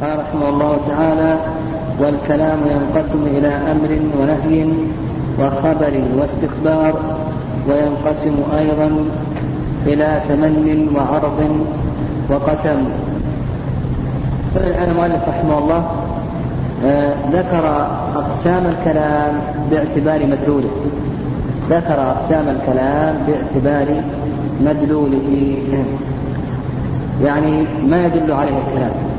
قال رحمه الله تعالى والكلام ينقسم إلى أمر ونهي وخبر واستخبار وينقسم أيضا إلى تمن وعرض وقسم. فالآن المؤلف رحمه الله آه، ذكر أقسام الكلام باعتبار مدلوله. ذكر أقسام الكلام باعتبار مدلوله. يعني ما يدل عليه الكلام.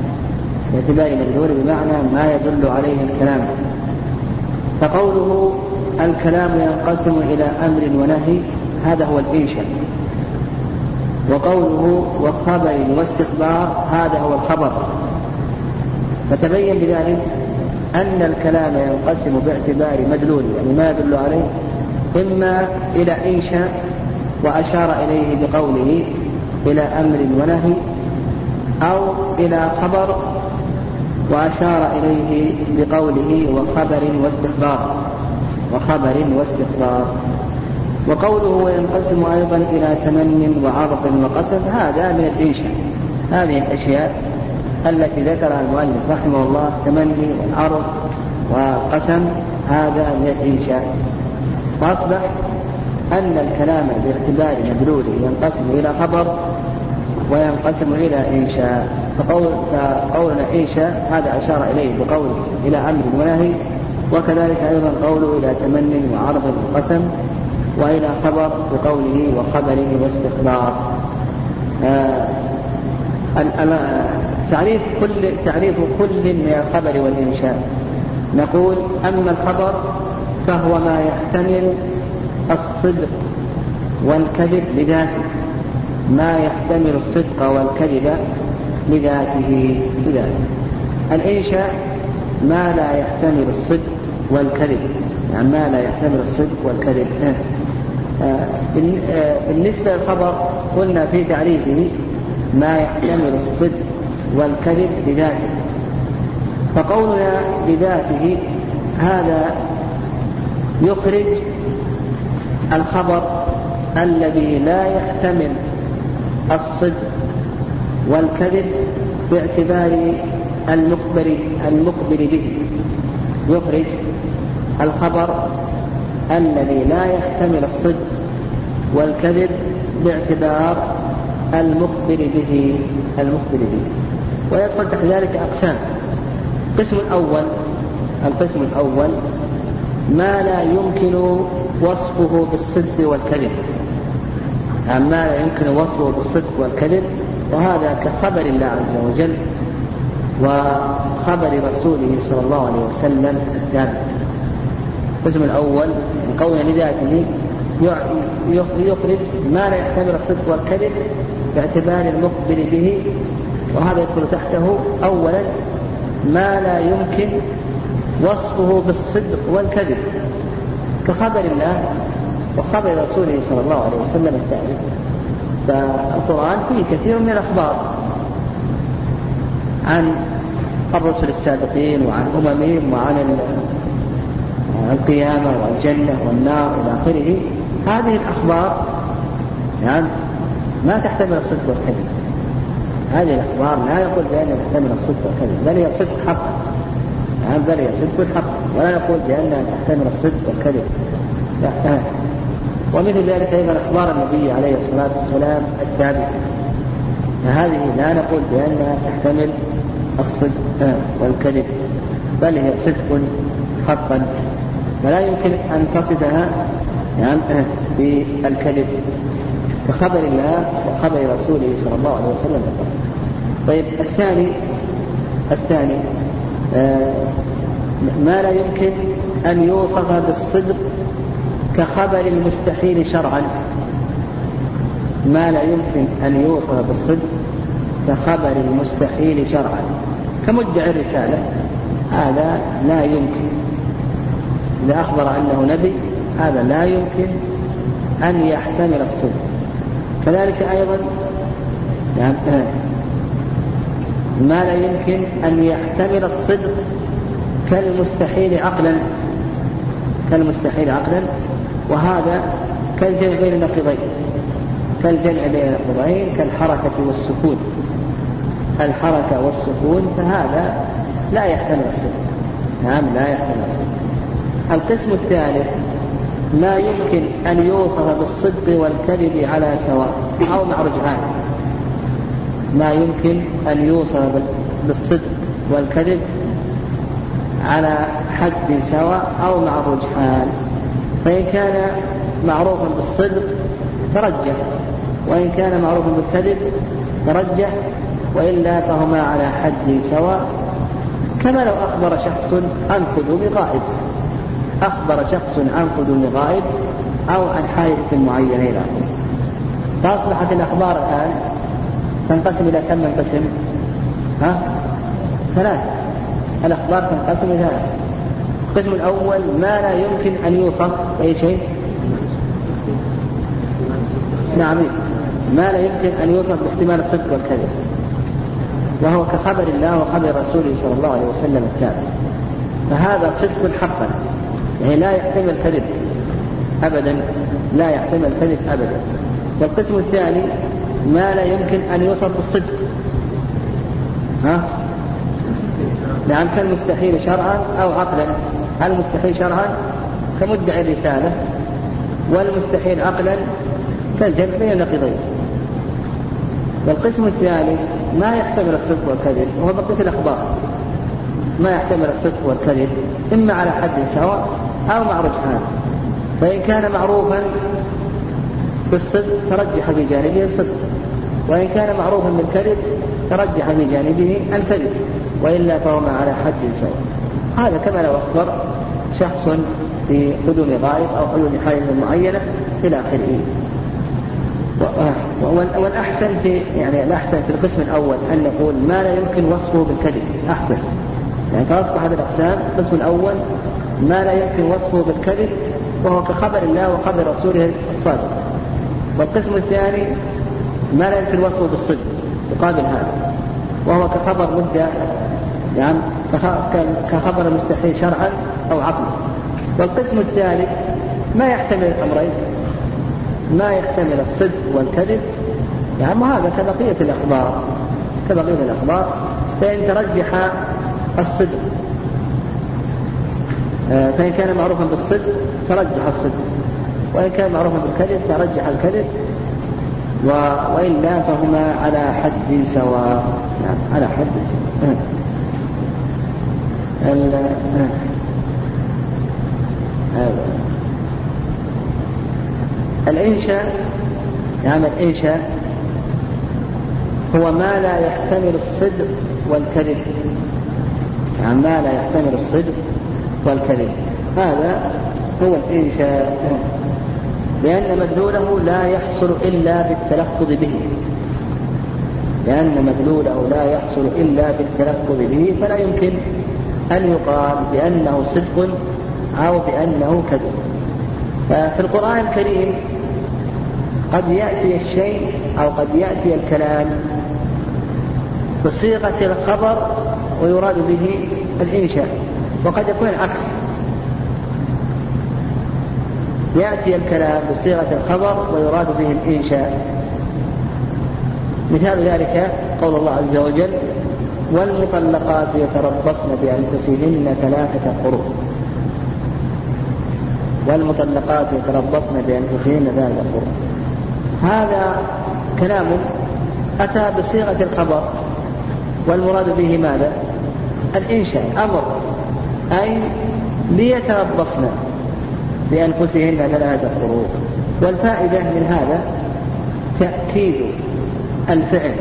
باعتبار مدلوله بمعنى ما يدل عليه الكلام. فقوله الكلام ينقسم إلى أمر ونهي هذا هو الإنشاء. وقوله وخبر واستخبار هذا هو الخبر. فتبين بذلك أن الكلام ينقسم باعتبار مدلوله يعني ما يدل عليه إما إلى إنشاء وأشار إليه بقوله إلى أمر ونهي أو إلى خبر وأشار إليه بقوله وخبر واستخبار. وخبر واستخبار. وقوله وينقسم أيضا إلى تمن وعرض وقسم هذا من الإنشاء. هذه الأشياء التي ذكرها المؤلف رحمه الله تمني والعرض وقسم هذا من الإنشاء. فأصبح أن الكلام باعتبار مدلوله ينقسم إلى خبر وينقسم إلى إنشاء. فقول فقولنا إنشاء هذا أشار إليه بقوله إلى أمر ونهي وكذلك أيضا قوله إلى تمن وعرض وقسم وإلى خبر بقوله وخبر واستخبار. آه تعريف كل تعريف كل من الخبر والإنشاء. نقول أما الخبر فهو ما يحتمل الصدق والكذب لذاته. ما يحتمل الصدق والكذب لذاته بذاته الإنشاء ما لا يحتمل الصدق والكذب. يعني ما لا يحتمل الصدق والكذب. آه، بالنسبة للخبر قلنا في تعريفه ما يحتمل الصدق والكذب بذاته. فقولنا بذاته هذا يخرج الخبر الذي لا يحتمل الصدق والكذب باعتبار المخبر المخبر به. يخرج الخبر الذي لا يحتمل الصدق والكذب باعتبار المخبر به المخبر به. ويدخل تحت ذلك أقسام. القسم الأول القسم الأول ما لا يمكن وصفه بالصدق والكذب. يعني ما لا يمكن وصفه بالصدق والكذب وهذا كخبر الله عز وجل وخبر رسوله صلى الله عليه وسلم الثابت. القسم الأول من قول لذاته يخرج ما لا يحتمل الصدق والكذب باعتبار المخبر به وهذا يدخل تحته. أولا ما لا يمكن وصفه بالصدق والكذب. كخبر الله وخبر رسوله صلى الله عليه وسلم الثابت. فالقرآن فيه كثير من الأخبار عن الرسل السابقين وعن أممهم وعن القيامة والجنة والنار إلى آخره. هذه الأخبار يعني ما تحتمل الصدق والكذب. هذه الأخبار لا يقول بأنها تحتمل الصدق والكذب بل هي صدق حق. نعم بل هي صدق الحق ولا يقول بأنها تحتمل الصدق والكذب. لا. ومثل ذلك أيضا أخبار النبي عليه الصلاة والسلام الثابتة فهذه لا نقول بأنها تحتمل الصدق والكذب بل هي صدق حقا فلا يمكن أن تصفها نعم بالكذب. كخبر الله وخبر رسوله صلى الله عليه وسلم. طيب الثاني الثاني آه ما لا يمكن أن يوصف بالصدق كخبر المستحيل شرعا. ما لا يمكن أن يوصف بالصدق كخبر المستحيل شرعا. كمدعي الرسالة هذا لا يمكن. إذا أخبر أنه نبي هذا لا يمكن أن يحتمل الصدق. كذلك أيضا يعني ما لا يمكن أن يحتمل الصدق كالمستحيل عقلا. كالمستحيل عقلا وهذا كالجمع بين النقيضين. كالجمع بين النقيضين كالحركة والسكون. الحركة والسكون فهذا لا يحتمل الصدق نعم لا يحتمل الصدق القسم الثالث ما يمكن أن يوصف بالصدق والكذب على سواء أو مع رجحان. ما يمكن أن يوصف بالصدق والكذب على حد سواء أو مع الرجحان فإن كان معروفا بالصدق ترجح وإن كان معروفا بالكذب ترجح وإلا فهما على حد سواء كما لو أخبر شخص عن قدوم غائب أخبر شخص عن قدوم غائب أو عن حادثة معينة إلى آخره فأصبحت الأخبار الآن تنقسم إلى كم قسم؟ ها؟ ثلاث الأخبار تنقسم إلى ثلاث القسم الأول ما لا يمكن أن يوصف أي شيء. نعم. ما لا يمكن أن يوصف باحتمال الصدق والكذب. وهو كخبر الله وخبر رسوله صلى الله عليه وسلم الثابت فهذا صدق حقا. يعني لا يحتمل كذب أبدا. لا يحتمل كذب أبدا. والقسم الثاني ما لا يمكن أن يوصف بالصدق ها؟ نعم كالمستحيل شرعا أو عقلا. المستحيل شرعا كمدعي الرسالة. والمستحيل عقلا كالجمع بين النقيضين. والقسم الثالث ما يحتمل الصدق والكذب وهو بقية الأخبار. ما يحتمل الصدق والكذب إما على حد سواء أو مع رجحان فإن كان معروفا بالصدق ترجح في جانبه الصدق. وإن كان معروفا بالكذب ترجح في جانبه الكذب. وإلا فهما على حد سواء. هذا كما لو أخبر شخص في قدوم غائب أو حلول حادثة معينة إلى آخره. والأحسن في يعني الأحسن في القسم الأول أن نقول ما لا يمكن وصفه بالكذب. أحسن. يعني فأصبح هذا الأقسام القسم الأول ما لا يمكن وصفه بالكذب وهو كخبر الله وخبر رسوله الصادق. والقسم الثاني ما لا يمكن وصفه بالصدق يقابل هذا. وهو كخبر مدة يعني كخبر مستحيل شرعا أو عقلا. والقسم الثالث ما يحتمل الأمرين. ما يحتمل الصدق والكذب. يعني هذا كبقية الأخبار. كبقية الأخبار. فإن ترجح الصدق آه، فإن كان معروفا بالصدق ترجح الصدق. وإن كان معروفا بالكذب ترجح الكذب. وإلا فهما على حد سواء. نعم على حد سواء. الإنشاء نعم الإنشاء هو ما لا يحتمل الصدق والكذب. يعني ما لا يحتمل الصدق والكذب. هذا هو الإنشاء. لأن مدلوله لا يحصل إلا بالتلفظ به. لأن مدلوله لا يحصل إلا بالتلفظ به فلا يمكن أن يقال بأنه صدق أو بأنه كذب. ففي القرآن الكريم قد يأتي الشيء أو قد يأتي الكلام بصيغة الخبر ويراد به الإنشاء وقد يكون العكس يأتي الكلام بصيغة الخبر ويراد به الإنشاء. مثال ذلك قول الله عز وجل والمطلقات يتربصن بأنفسهن ثلاثة قروء والمطلقات يتربصن بأنفسهن ثلاثة قروء هذا كلام أتى بصيغة الخبر والمراد به ماذا؟ الإنشاء أمر أي ليتربصن بأنفسهن ثلاثة قروء والفائدة من هذا تأكيد الفعل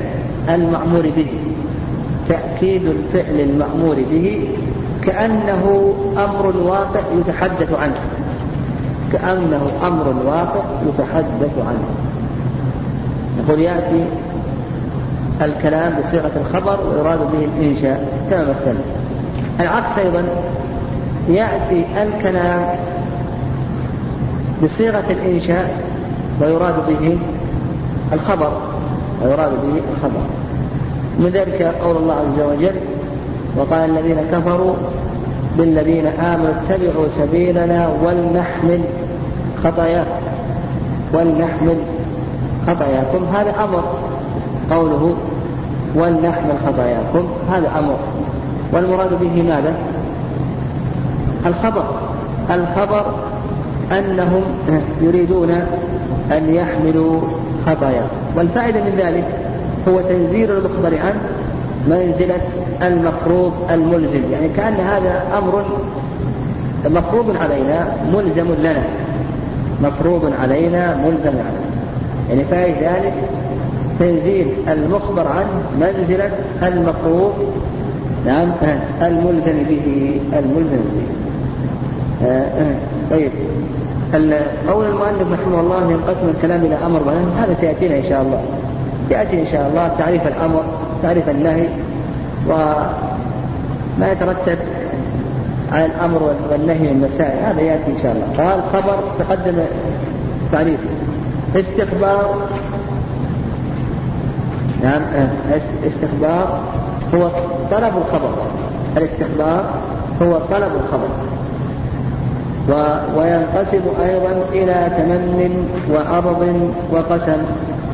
المأمور به. تأكيد الفعل المأمور به كأنه أمر واقع يتحدث عنه. كأنه أمر واقع يتحدث عنه. نقول يأتي الكلام بصيغة الخبر ويراد به الإنشاء. كما مثلنا العكس أيضا يأتي الكلام بصيغة الإنشاء ويراد به الخبر. ويراد به الخبر. من ذلك قول الله عز وجل وقال الذين كفروا بالذين آمنوا اتبعوا سبيلنا ولنحمل خطاياكم. ولنحمل خطاياكم. هذا أمر. قوله ولنحمل خطاياكم. هذا أمر. والمراد به ماذا؟ الخبر. الخبر أنهم يريدون أن يحملوا خطاياهم والفائدة من ذلك هو تنزيل المخبر عنه منزلة المفروض الملزم. يعني كأن هذا أمر مفروض علينا ملزم لنا. مفروض علينا ملزم لنا. يعني فائدة ذلك تنزيل المخبر عنه منزلة المفروض نعم الملزم به الملزم به. آه، طيب. قول المؤلف رحمه الله ينقسم الكلام إلى أمر ونهي هذا سيأتينا إن شاء الله. يأتي إن شاء الله تعريف الأمر تعريف النهي وما يترتب على الأمر والنهي من المسائل هذا يأتي إن شاء الله. قال خبر تقدم تعريف. استخبار. نعم استخبار هو طلب الخبر. الاستخبار هو طلب الخبر. وينقسم أيضا إلى تمن وعرض وقسم.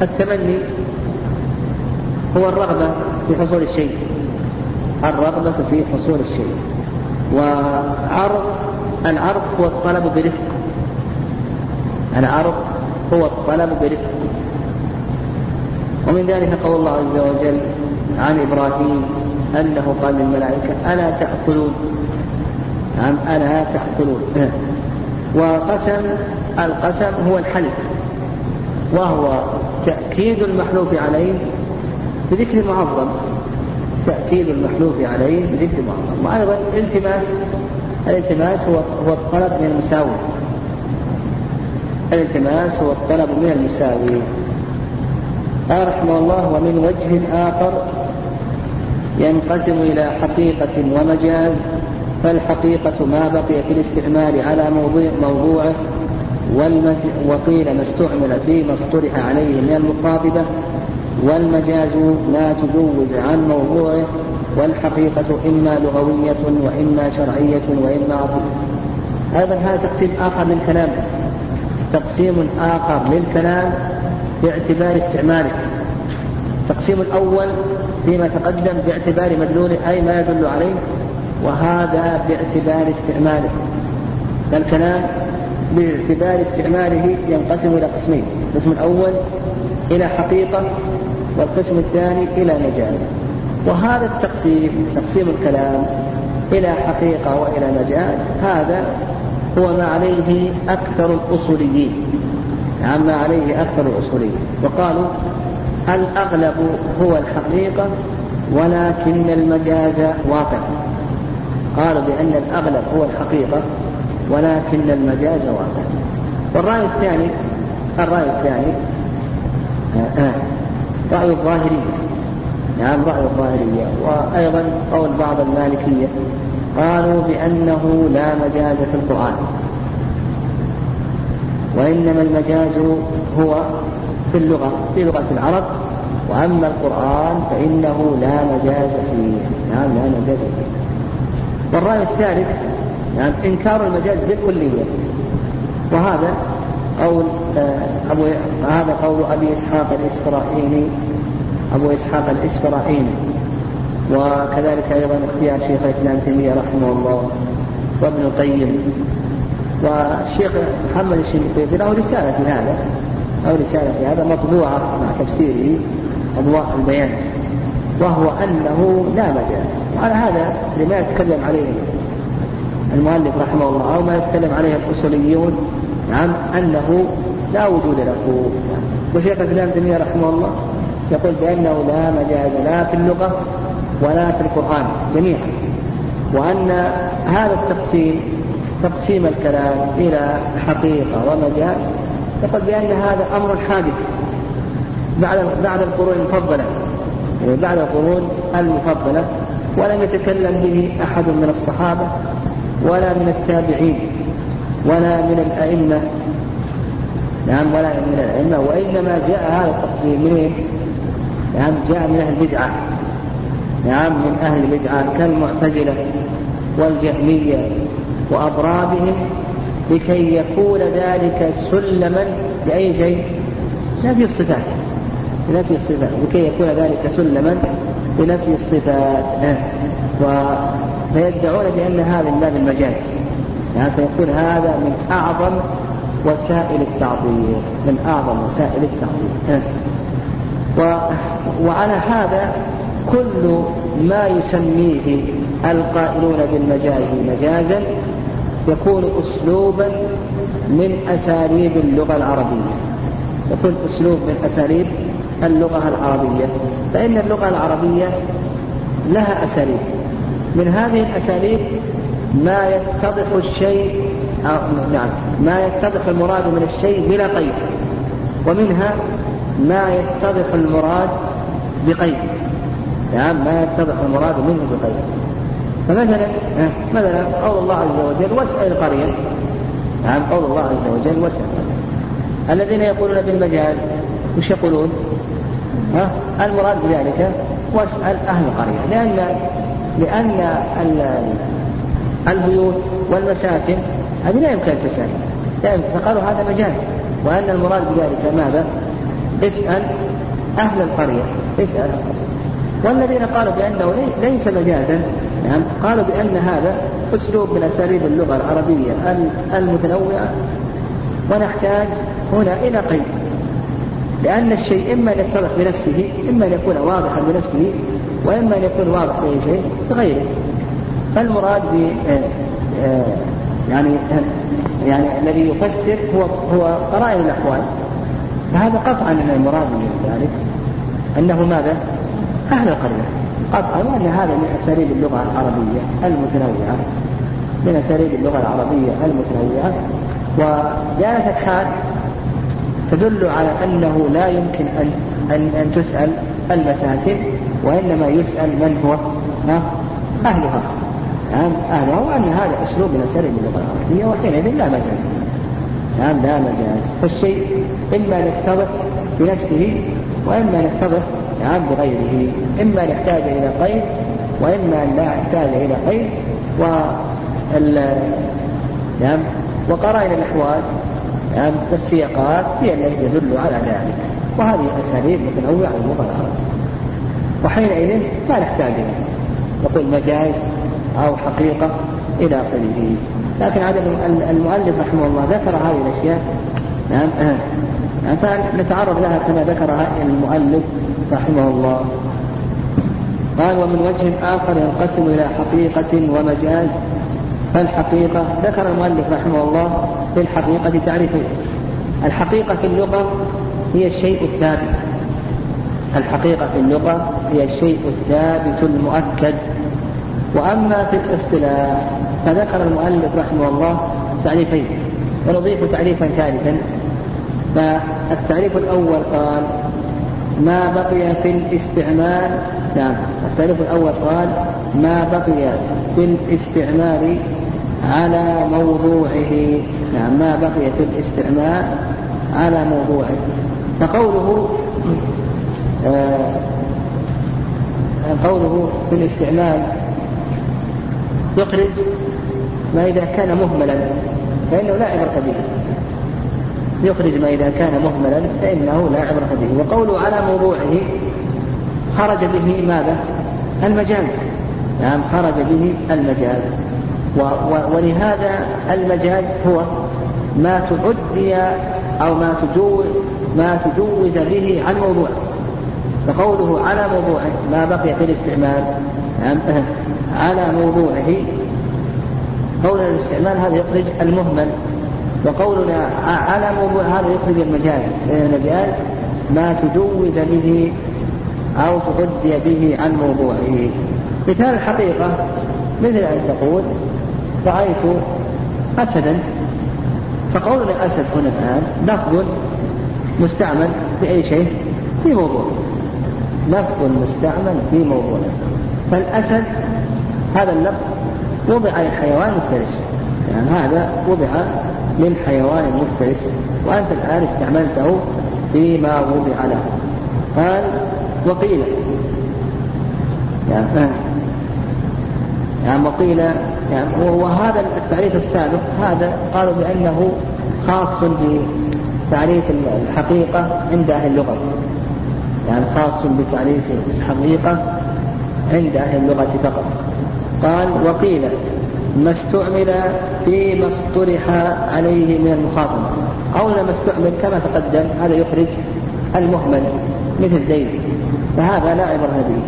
التمني هو الرغبة في حصول الشيء. الرغبة في حصول الشيء. وعرض العرض هو الطلب برفق. العرض هو الطلب برفق. ومن ذلك قول الله عز وجل عن إبراهيم أنه قال للملائكة ألا تأكلون؟ نعم ألا تأكلون؟ وقسم القسم هو الحلف. وهو تأكيد المحلوف عليه بذكر معظم تأكيد المحلوف عليه بذكر معظم. وأيضا التماس الالتماس هو هو الطلب من المساوي. الالتماس هو الطلب من المساوي. قال رحمه الله ومن وجه آخر ينقسم إلى حقيقة ومجاز فالحقيقة ما بقي في الاستعمال على موضوع موضوعه وقيل ما استعمل فيما اصطلح عليه من المخاطبة والمجاز ما تجوز عن موضوعه والحقيقة إما لغوية وإما شرعية وإما عقلية أيضا هذا تقسيم آخر للكلام. تقسيم آخر للكلام باعتبار استعماله. التقسيم الأول فيما تقدم باعتبار مدلوله أي ما يدل عليه وهذا باعتبار استعماله. فالكلام باعتبار استعماله ينقسم إلى قسمين. القسم الأول إلى حقيقة والقسم الثاني إلى مجال وهذا التقسيم تقسيم الكلام إلى حقيقة وإلى مجال هذا هو ما عليه أكثر الأصوليين. عما يعني عليه أكثر الأصوليين. وقالوا الأغلب هو الحقيقة ولكن المجاز واقع. قالوا بأن الأغلب هو الحقيقة ولكن المجاز واقع. والرأي الثاني الرأي الثاني رأي الظاهرية. نعم رأي الظاهرية. وأيضا قول بعض المالكية قالوا بأنه لا مجاز في القرآن. وإنما المجاز هو في اللغة في لغة العرب. وأما القرآن فإنه لا مجاز فيه. نعم لا مجاز فيه. والرأي الثالث يعني إنكار المجاز بالكلية. وهذا قول آه، أبو هذا قول أبي إسحاق الإسفراحيني أبو إسحاق الإسفراحيني وكذلك أيضا اختيار شيخ الإسلام تيمية رحمه الله وابن القيم. والشيخ محمد الشنقيطي له رسالة في هذا أو رسالة في هذا مطبوعة مع تفسيره أضواء البيان. وهو أنه لا مجال. وعلى هذا لما يتكلم عليه المؤلف رحمه الله أو ما يتكلم عليه الأصوليون نعم أنه لا وجود له. وشيخ الإسلام تيمية رحمه الله يقول بأنه لا مجاز لا في اللغة ولا في القرآن جميعا. وأن هذا التقسيم تقسيم الكلام إلى حقيقة ومجاز يقول بأن هذا أمر حادث بعد بعد القرون المفضلة. يعني بعد القرون المفضلة ولم يتكلم به أحد من الصحابة ولا من التابعين. ولا من الأئمة. نعم ولا من الأئمة. وإنما جاء هذا التقسيم من إيه؟ نعم جاء من أهل البدعة نعم من أهل البدعة كالمعتزلة والجهمية وأضرابهم لكي يكون ذلك سلما لأي شيء؟ نفي الصفات. نفي الصفات. لكي يكون ذلك سلما بنفي الصفات. فيدعون بأن هذا من باب المجاز. يعني فيكون هذا من أعظم وسائل التعطيل من أعظم وسائل التعطيل و... وعلى هذا كل ما يسميه القائلون بالمجاز مجازا يكون أسلوبا من أساليب اللغة العربية. يكون أسلوب من أساليب اللغة العربية. فإن اللغة العربية لها أساليب. من هذه الأساليب ما يتضح الشيء أو نعم ما يتضح المراد من الشيء بلا قيد. ومنها ما يتضح المراد بقيد. نعم ما يتضح المراد منه بقيد. فمثلا مثلا قول الله عز وجل واسأل القرية نعم قول الله عز وجل واسأل الذين يقولون بالمجاز وش يقولون؟ ها؟ المراد بذلك واسأل أهل القرية. لأن لأن البيوت والمساكن هذه لا يمكن تسأل. لا يمكن. فقالوا هذا مجاز. وأن المراد بذلك ماذا؟ اسأل أهل القرية. اسأل. والذين قالوا بأنه ليس مجازا نعم قالوا بأن هذا أسلوب من أساليب اللغة العربية المتنوعة. ونحتاج هنا إلى قيد. لأن الشيء إما أن يتضح بنفسه إما أن يكون واضحا بنفسه وإما أن يكون واضح بأي شيء بغيره فالمراد ب آه، آه، يعني يعني الذي يفسر هو هو قرائن الأحوال. فهذا قطعا أن المراد من ذلك أنه ماذا؟ أهل القرية. قطعا وأن هذا من أساليب اللغة العربية المتنوعة من أساليب اللغة العربية المتنوعة. وجاءت الحال تدل على أنه لا يمكن أن أن, أن تسأل المساكن وإنما يسأل من هو؟ ها؟ أهلها. نعم. أهلها وأن هذا أسلوب من أساليب اللغة العربية وحينئذ لا مجاز. نعم لا مجاز. فالشيء إما أن يتضح بنفسه وإما أن يتضح نعم بغيره. إما أن يحتاج إلى قيد وإما أن لا يحتاج إلى قيد. و نعم. وقرائن الأحوال نعم والسياقات هي التي تدل على ذلك. وهذه أساليب متنوعة اللغة العربية. وحينئذ ما نحتاج إلى نقول مجاز أو حقيقة إلى آخره. لكن عدد المؤلف رحمه الله ذكر هذه الأشياء. نعم. نعم. فنتعرض لها كما ذكرها المؤلف رحمه الله. قال ومن وجه آخر ينقسم إلى حقيقة ومجاز. فالحقيقة ذكر المؤلف رحمه الله في الحقيقة تعريفين. الحقيقة في اللغة هي الشيء الثابت. الحقيقة في اللغة هي الشيء الثابت المؤكد. وأما في الاصطلاح فذكر المؤلف رحمه الله تعريفين ونضيف تعريفا ثالثا. فالتعريف الأول قال ما بقي في الاستعمال نعم التعريف الأول قال ما بقي في الاستعمال على موضوعه نعم ما بقي في الاستعمال على موضوعه فقوله آه قوله في الاستعمال يخرج ما إذا كان مهملا فإنه لا عبرة به. يخرج ما إذا كان مهملا فإنه لا عبرة به. وقوله على موضوعه خرج به ماذا؟ المجاز. نعم خرج به المجاز. و و ولهذا المجاز هو ما تعدي أو ما تجوز ما تجوز به عن موضوع. فقوله على موضوعه ما بقي في الاستعمال. نعم. على موضوعه. قولنا الاستعمال هذا يخرج المهمل وقولنا على موضوع هذا يخرج المجاز. المجاز؟ ما تجوز به أو تغذي به عن موضوعه. مثال الحقيقة مثل أن تقول رأيت أسدا. فقولنا أسد هنا الآن لفظ مستعمل في أي شيء؟ في موضوع. لفظ مستعمل في موضوع. فالأسد هذا اللفظ وضع لحيوان مفترس. يعني هذا وضع للحيوان المفترس وأنت الآن استعملته فيما وضع له. قال وقيل يعني يعني وقيل يعني وهذا التعريف السابق هذا قالوا بأنه خاص بتعريف الحقيقة عند أهل اللغة. يعني خاص بتعريف الحقيقة عند أهل اللغة فقط. قال وقيل ما استعمل فيما اصطلح عليه من المخاطبة. قولنا ما استعمل كما تقدم هذا يخرج المهمل مثل زيد فهذا لا عبرة به.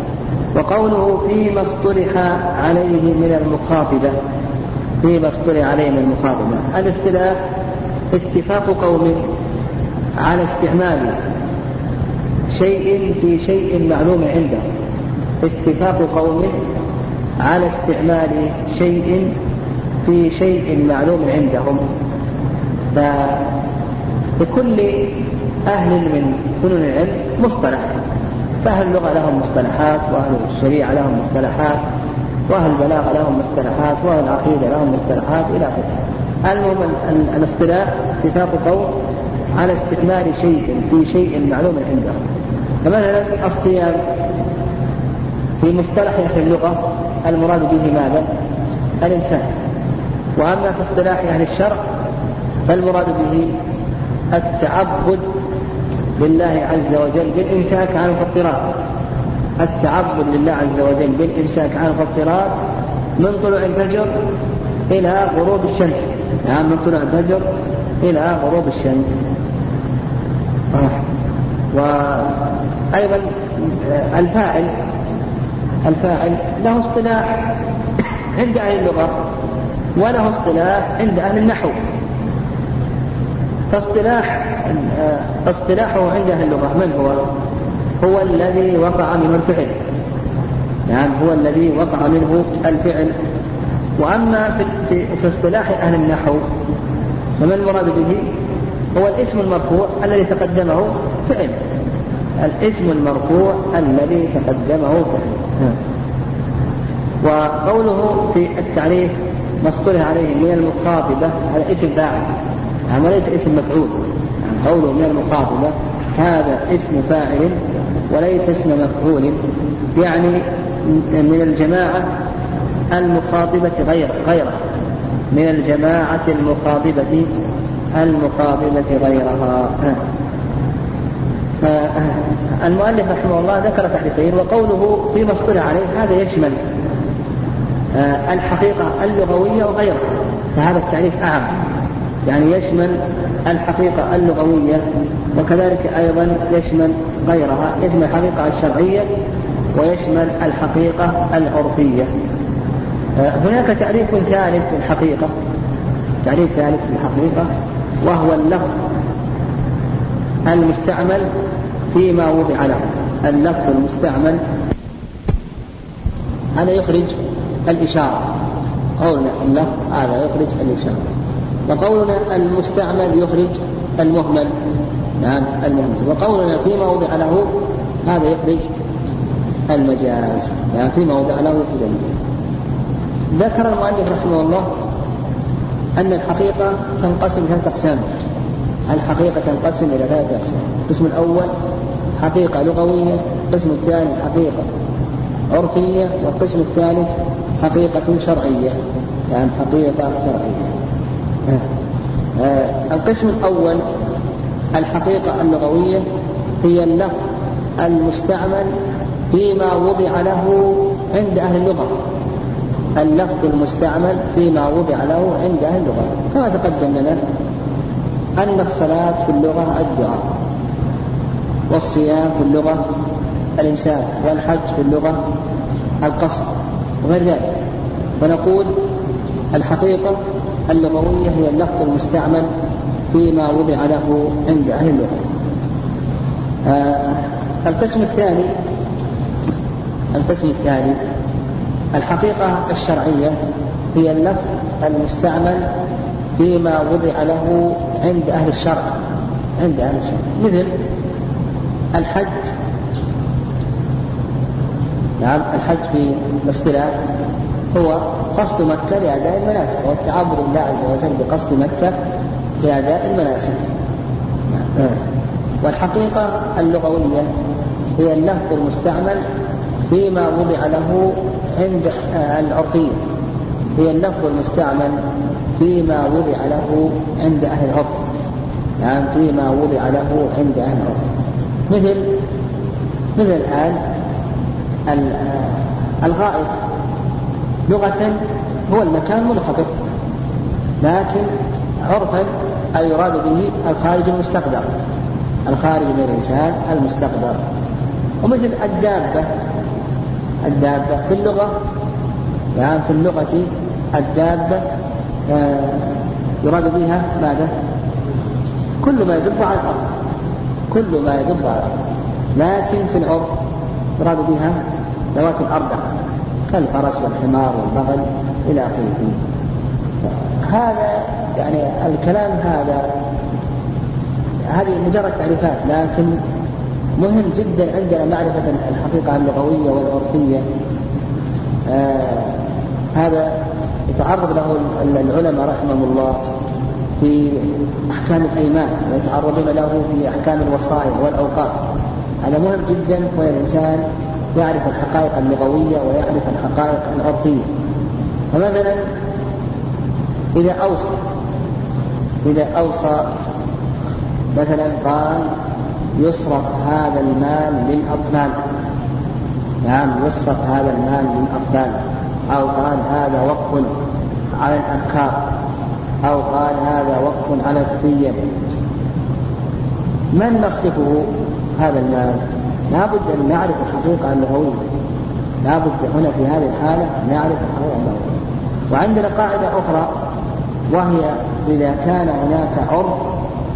وقوله فيما اصطلح عليه من المخاطبة. فيما اصطلح عليه من المخاطبة. الاصطلاح اتفاق قوم على استعمال شيء في شيء معلوم عنده. اتفاق قوم على استعمال شيء في شيء معلوم عندهم. فلكل أهل من فنون العلم مصطلح. فأهل اللغة لهم مصطلحات وأهل الشريعة لهم مصطلحات وأهل البلاغة لهم مصطلحات وأهل العقيدة لهم مصطلحات إلى آخره. المهم الاصطلاح اتفاق قوم على استعمال شيء في شيء معلوم عندهم. فمثلا الصيام في مصطلح أهل اللغة المراد به ماذا؟ الإنسان. وأما في اصطلاح أهل الشرع فالمراد به التعبد لله عز وجل بالإمساك عن المفطرات التعبد لله عز وجل بالإمساك عن المفطرات من طلوع الفجر إلى غروب الشمس. نعم من طلوع الفجر إلى غروب الشمس. وأيضا الفاعل الفاعل له اصطلاح عند أهل اللغة وله اصطلاح عند أهل النحو. فاصطلاح اصطلاحه عند أهل اللغة من هو؟ هو الذي وقع منه الفعل. نعم هو الذي وقع منه الفعل. وأما في, في اصطلاح أهل النحو فما المراد به؟ هو الاسم المرفوع الذي تقدمه فعل. الاسم المرفوع الذي تقدمه فعل. وقوله في التعريف ما عليه من المخاطبة هذا اسم فاعل. يعني وليس اسم مفعول. يعني قوله من المخاطبة هذا اسم فاعل وليس اسم مفعول. يعني من الجماعة المخاطبة غير غيره من الجماعة المخاطبة المخاطبة غيرها. المؤلف رحمه الله ذكر تحريفين وقوله فيما اصطلح عليه هذا يشمل آه، الحقيقة اللغوية وغيرها فهذا التعريف أعم يعني يشمل الحقيقة اللغوية وكذلك أيضا يشمل غيرها يشمل الحقيقة الشرعية ويشمل الحقيقة العرفية. آه، هناك تعريف ثالث للحقيقة تعريف ثالث للحقيقة وهو اللفظ المستعمل فيما وضع له. اللفظ المستعمل هذا يخرج الإشارة. قولنا اللفظ هذا يخرج الإشارة. وقولنا المستعمل يخرج المهمل. نعم المهمل. وقولنا فيما وضع له هذا يخرج المجاز. يعني فيما وضع له يخرج المجاز. ذكر المؤلف رحمه الله أن الحقيقة تنقسم إلى ثلاثة أقسام. الحقيقة تنقسم إلى ثلاثة أقسام. القسم الأول حقيقة لغوية القسم الثاني حقيقة عرفية والقسم الثالث حقيقة شرعية يعني حقيقة شرعية. آه. القسم الأول الحقيقة اللغوية هي اللفظ المستعمل فيما وضع له عند أهل اللغة. اللفظ المستعمل فيما وضع له عند أهل اللغة. كما تقدم لنا أن الصلاة في اللغة الدعاء. والصيام في اللغة الإمساك والحج في اللغة القصد وغير ذلك. فنقول الحقيقة اللغوية هي اللفظ المستعمل فيما وضع له عند أهل اللغة. آه القسم الثاني القسم الثاني الحقيقة الشرعية هي اللفظ المستعمل فيما وضع له عند أهل الشرع عند أهل الشرع. مثل الحج. نعم الحج في الاصطلاح هو قصد مكة لأداء المناسك والتعبد لله عز وجل بقصد مكة لأداء المناسك. نعم. والحقيقة اللغوية هي اللفظ المستعمل فيما وضع له عند العرفية. هي اللفظ المستعمل فيما وضع له عند أهل العرف. نعم فيما وضع له عند أهل العرف. مثل مثل الآن الغائط لغة هو المكان المنخفض لكن عرفا يراد به الخارج المستقدر الخارج من الإنسان المستقدر ومثل الدابة الدابة في اللغة يعني في اللغة الدابة آه، يراد بها ماذا؟ كل ما يدب على الأرض كل ما يدب على لكن في العرف يراد بها ذوات الأربع كالفرس والحمار والبغل إلى آخره. هذا يعني الكلام هذا هذه مجرد تعريفات لكن مهم جدا عندنا معرفة الحقيقة اللغوية والعرفية. آه هذا يتعرض له العلماء رحمهم الله. في أحكام الأيمان ويتعرضون له في أحكام الوصايا والأوقاف. هذا مهم جدا كون الإنسان يعرف الحقائق اللغوية ويعرف الحقائق العرفية. فمثلا إذا أوصى إذا أوصى مثلا قال يصرف هذا المال للأطفال نعم يصرف هذا المال للأطفال أو قال هذا وقف على الأبكار أو قال هذا وقف على الثيب من نصرفه هذا المال؟ لابد أن نعرف الحقيقة اللغوية لابد هنا في هذه الحالة نعرف الحقيقة اللغوية وعندنا قاعدة أخرى وهي إذا كان هناك عرف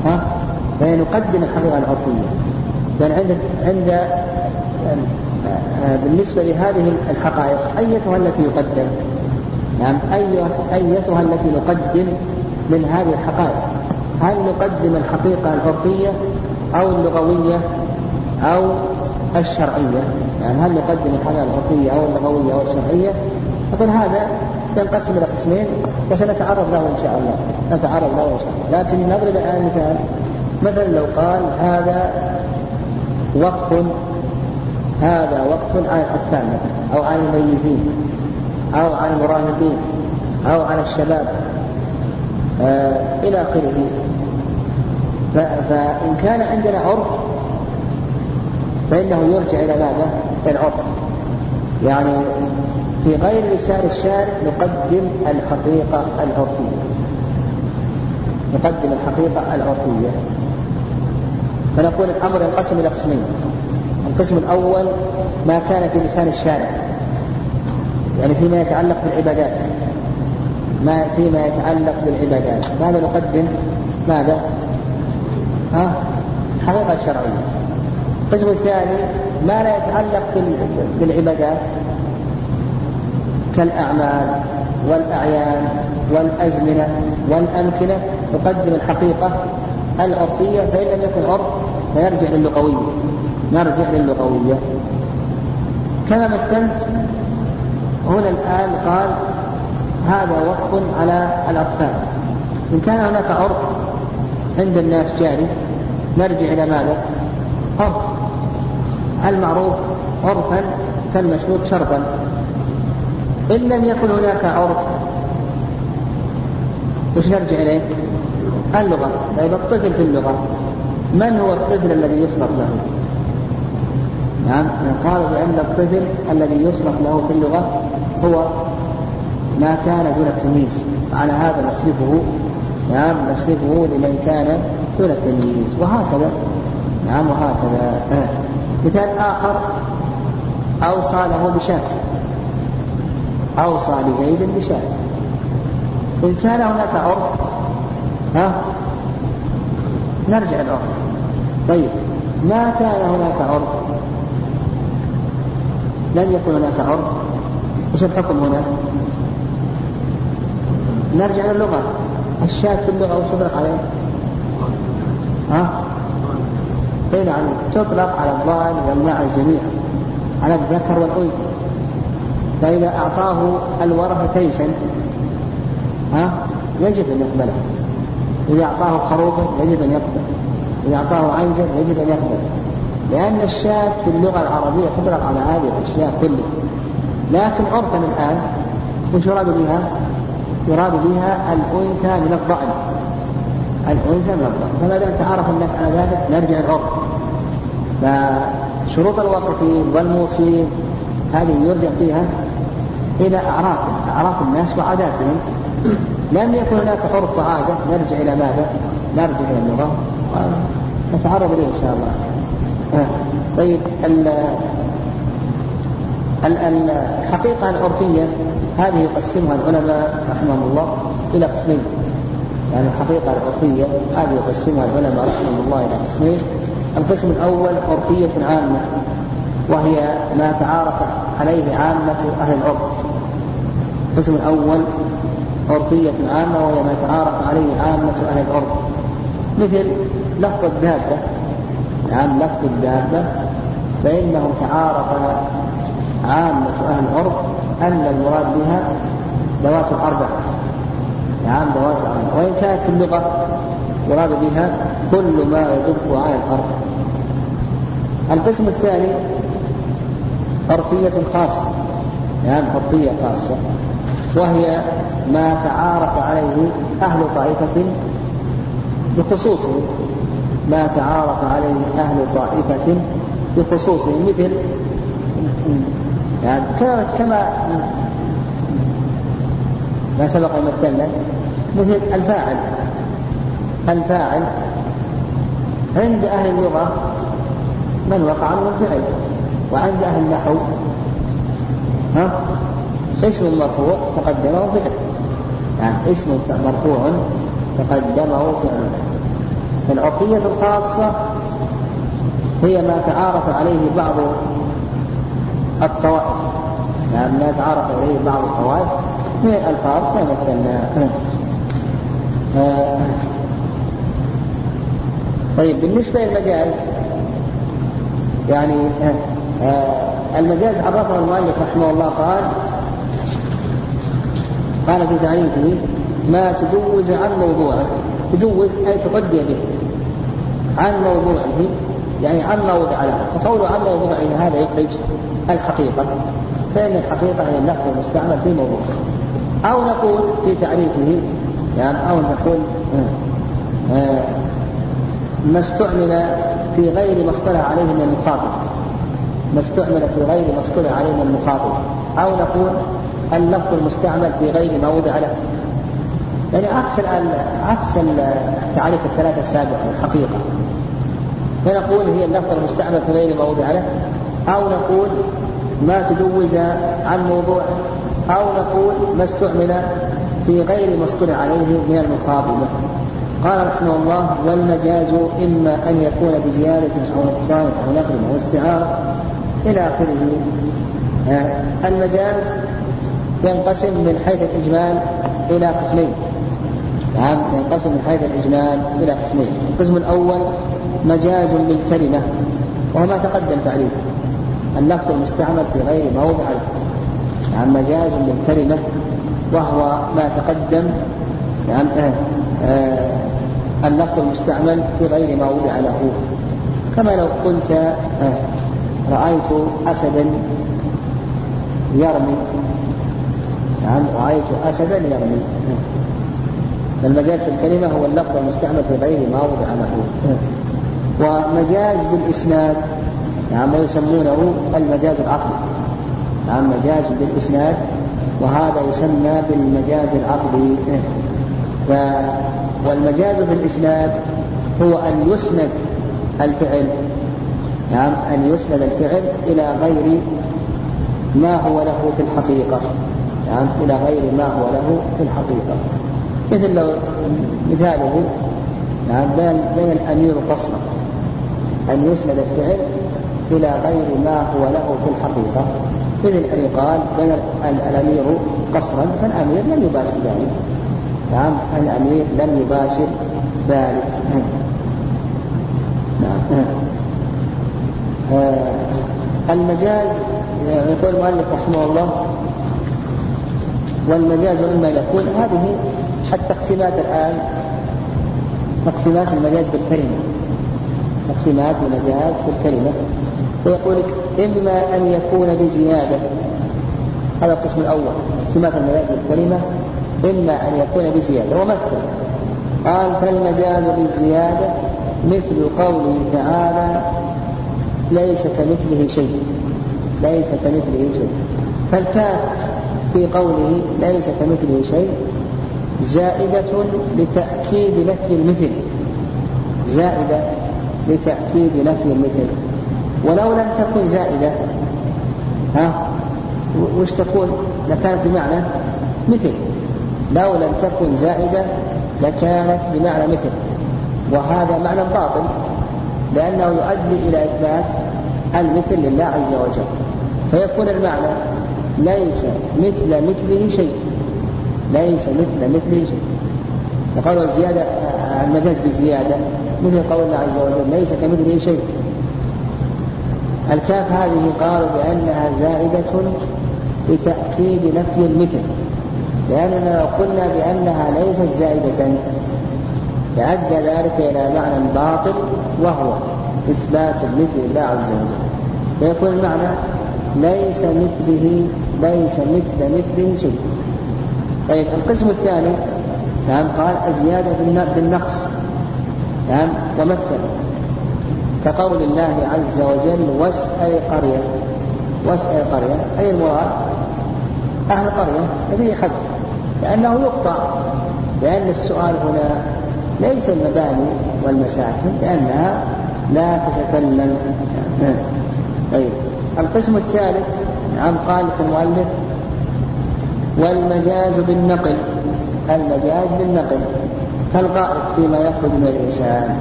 ها فنقدم الحقيقة العرفية. لأن عند عند بالنسبة لهذه الحقائق أيتها التي يقدم؟ نعم أيتها التي نقدم من هذه الحقائق. هل نقدم الحقيقة العرفية أو اللغوية أو الشرعية؟ يعني هل نقدم الحقيقة العرفية أو اللغوية أو الشرعية؟ يقول هذا ينقسم إلى قسمين وسنتعرض له إن شاء الله. نتعرض له إن شاء الله. لكن نضرب الآن مثال. مثلا لو قال هذا وقف هذا وقف على الأطفال أو على المميزين أو على المراهقين أو على الشباب. إلى آخره. فإن كان عندنا عرف فإنه يرجع إلى ماذا؟ العرف. يعني في غير لسان الشارع نقدم الحقيقة العرفية. نقدم الحقيقة العرفية. فنقول الأمر ينقسم إلى قسمين. القسم الأول ما كان في لسان الشارع. يعني فيما يتعلق بالعبادات. ما فيما يتعلق بالعبادات. ماذا نقدم؟ ماذا؟ ها؟ الحقيقة الشرعية القسم الثاني ما لا يتعلق بالعبادات. كالأعمال والأعيان والأزمنة والأمكنة. نقدم الحقيقة العرفية فإن لم يكن عرف فيرجع للغوية. نرجع للغوية. كما مثلت هنا الآن قال هذا وقف على الأطفال إن كان هناك عرف عند الناس جاري نرجع إلى ماذا؟ عرف المعروف عرفا كالمشروط شرطا إن لم يكن هناك عرف وش نرجع إليه؟ اللغة طيب الطفل في اللغة من هو الطفل الذي يصرف له؟ نعم قال بأن الطفل الذي يصرف له في اللغة هو ما كان دون التمييز على هذا نصرفه نعم نصرفه لمن كان دون التمييز. وهكذا نعم وهكذا. آه. مثال آخر أوصى له بشاة. أوصى لزيد بشاة. إن كان هناك عرف ها؟ نرجع العرف. طيب ما كان هناك عرف؟ لم يكن هناك عرف. إيش الحكم هنا؟ نرجع للغة. الشاة في اللغة وش يطلق عليه؟ ها؟ اي نعم. تطلق على الضال والماء الجميع. على الذكر والأنثى. فإذا أعطاه الورثة تيسا ها؟ يجب أن يقبله. إذا أعطاه خروفا يجب أن يقبل إذا أعطاه عنزا يجب أن يقبل لأن الشاة في اللغة العربية تطلق على هذه الأشياء كلها. لكن عرفا الآن وش يراد بها؟ يراد بها الأنثى من الضأن. الأنثى من الضأن. فما دام تعرف الناس على ذلك نرجع العرف. فشروط الوقف والموصين هذه يرجع فيها إلى أعراف أعراف الناس وعاداتهم. لم يكن هناك عرف وعادة. نرجع إلى ماذا؟ نرجع إلى اللغة. ونتعرض إليه إن شاء الله. طيب الحقيقة العرفية هذه يقسمها العلماء رحمهم الله إلى قسمين. يعني الحقيقة العرفية هذه يقسمها العلماء رحمهم الله إلى قسمين. القسم الأول عرفية عامة وهي ما تعارف عليه عامة أهل العرف. القسم الأول عرفية عامة وهي ما تعارف عليه عامة أهل العرف. مثل لفظ الدابة نعم لفظ الدابة فإنه تعارف عامة أهل العرف أن المراد بها ذوات الأربع. نعم ذوات الأربع. وإن كانت في اللغة يراد بها كل ما يدب على الأرض. القسم الثاني عرفية خاصة. نعم عرفية خاصة. وهي ما تعارف عليه أهل طائفة بخصوصه ما تعارف عليه أهل طائفة بخصوصه مثل يعني كما ما سبق أن مثلنا مثل الفاعل. الفاعل عند أهل اللغة من وقع عنه الفعل وعند أهل النحو ها؟ اسم مرفوع تقدمه فعل. يعني اسم مرفوع تقدمه فعل. فالعرفية الخاصة هي ما تعارف عليه بعض الطوائف. يعني ما تعارف عليه بعض الطوائف. من الألفاظ كما آه طيب بالنسبة للمجاز يعني آه آه المجاز عرفه المؤلف رحمه الله قال قال في تعريفه ما تجوز عن موضوعه. تجوز أي تقدم به. عن موضوعه. يعني عما وضع له فقوله عن موضوعه هذا يخرج الحقيقة. فإن الحقيقة هي اللفظ المستعمل في موضوع أو نقول في تعريفه يعني أو نقول آه، آه، ما استعمل في غير ما اصطلح عليه من المخاطب. ما استعمل في غير ما اصطلح عليه من المخاطب. أو نقول اللفظ المستعمل في غير ما وضع له. يعني عكس عكس التعريف الثلاثة السابقة الحقيقة. فنقول هي اللفظ المستعمل في غير ما وضع له أو نقول ما تجوز عن موضوع أو نقول ما استعمل في غير ما اصطلح عليه من المقابلة قال رحمه الله والمجاز إما أن يكون بزيادة أو نقصان أو نقل أو استعارة إلى آخره. آه، المجاز ينقسم من حيث الإجمال إلى قسمين. نعم ينقسم من حيث الإجمال إلى قسمين. القسم الأول مجاز بالكلمة وهو ما تقدم تعريفه اللفظ المستعمل في غير موضع. نعم مجاز بالكلمة وهو ما تقدم. نعم آه آه اللفظ المستعمل في غير ما وضع له. كما لو قلت آه رأيت أسدا يرمي. نعم رأيت أسدا يرمي. المجاز في الكلمة هو اللفظ المستعمل في غير ما وضع له. ومجاز بالإسناد نعم ويسمونه المجاز العقلي. نعم مجاز بالإسناد وهذا يسمى بالمجاز العقلي. ف والمجاز بالإسناد هو أن يسند الفعل. نعم أن يسند الفعل إلى غير ما هو له في الحقيقة. نعم إلى غير ما هو له في الحقيقة. مثل لو مثاله نعم بين الأمير قصرا أن يسند الفعل إلى غير ما هو له في الحقيقة. مثل أن يقال بين الأمير قصرا فالأمير لم يباشر ذلك. نعم الأمير لم يباشر ذلك. نعم. آه المجاز يقول المؤلف رحمه الله والمجاز إما يكون هذه التقسيمات الآن تقسيمات المجاز بالكلمة. تقسيمات المجاز بالكلمة فيقول لك إما أن يكون بزيادة هذا القسم الأول تقسيمات المجاز بالكلمة إما أن يكون بزيادة ومثل قال فالمجاز بالزيادة مثل قوله تعالى ليس كمثله شيء. ليس كمثله شيء. فالكاف في قوله ليس كمثله شيء زائدة لتأكيد نفي المثل. زائدة لتأكيد نفي المثل. ولو لم تكن زائدة ها؟ وش تكون لكانت بمعنى مثل. لو لم تكن زائدة لكانت بمعنى مثل. وهذا معنى باطل لأنه يؤدي إلى إثبات المثل لله عز وجل. فيكون المعنى ليس مثل مثله شيء. ليس مثل مثله شيء. وقالوا الزيادة المجاز بالزيادة. مثل قول الله عز وجل ليس كمثله شيء. الكاف هذه قالوا بأنها زائدة لتأكيد نفي المثل لأننا لو قلنا بأنها ليست زائدة لأدى ذلك إلى معنى باطل وهو إثبات المثل لله عز وجل. فيكون المعنى ليس مثله ليس مثل مثله شيء. طيب القسم الثاني نعم قال الزيادة بالنقص. نعم ومثل كقول الله عز وجل واسأل قرية واسأل قرية أي المراد؟ أهل قرية هذه حد لأنه يقطع لأن السؤال هنا ليس المباني والمساكن لأنها لا تتكلم. طيب القسم الثالث نعم قال المؤلف والمجاز بالنقل المجاز بالنقل. كالغائط فيما يخرج من الإنسان.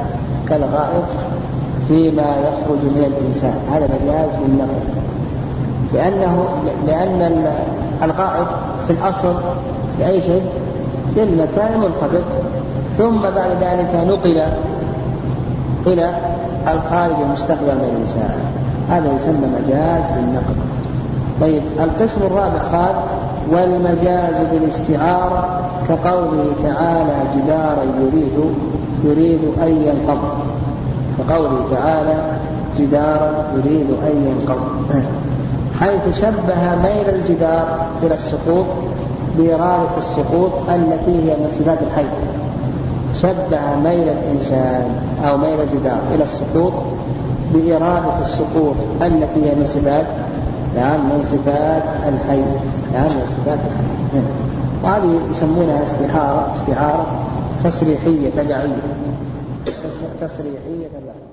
كالغائط فيما يخرج من الإنسان. هذا مجاز بالنقل لأنه لأن الغائط في الأصل لأي شيء للمكان المنخفض ثم بعد ذلك نقل إلى الخارج المستقبل من الإنسان. هذا يسمى مجاز بالنقل طيب القسم الرابع قال والمجاز بالاستعارة كقوله تعالى جدارا يريد يريد أن ينقض كقوله تعالى جدارا يريد أن ينقض حيث شبه ميل الجدار إلى السقوط بإرادة السقوط التي هي من صفات الحي. شبه ميل الإنسان أو ميل الجدار إلى السقوط بإرادة السقوط التي هي من صفات نعم من صفات الحي. نعم من صفات الحي. وهذه يسمونها استعارة استعارة تصريحية تبعية تصريحية تبعية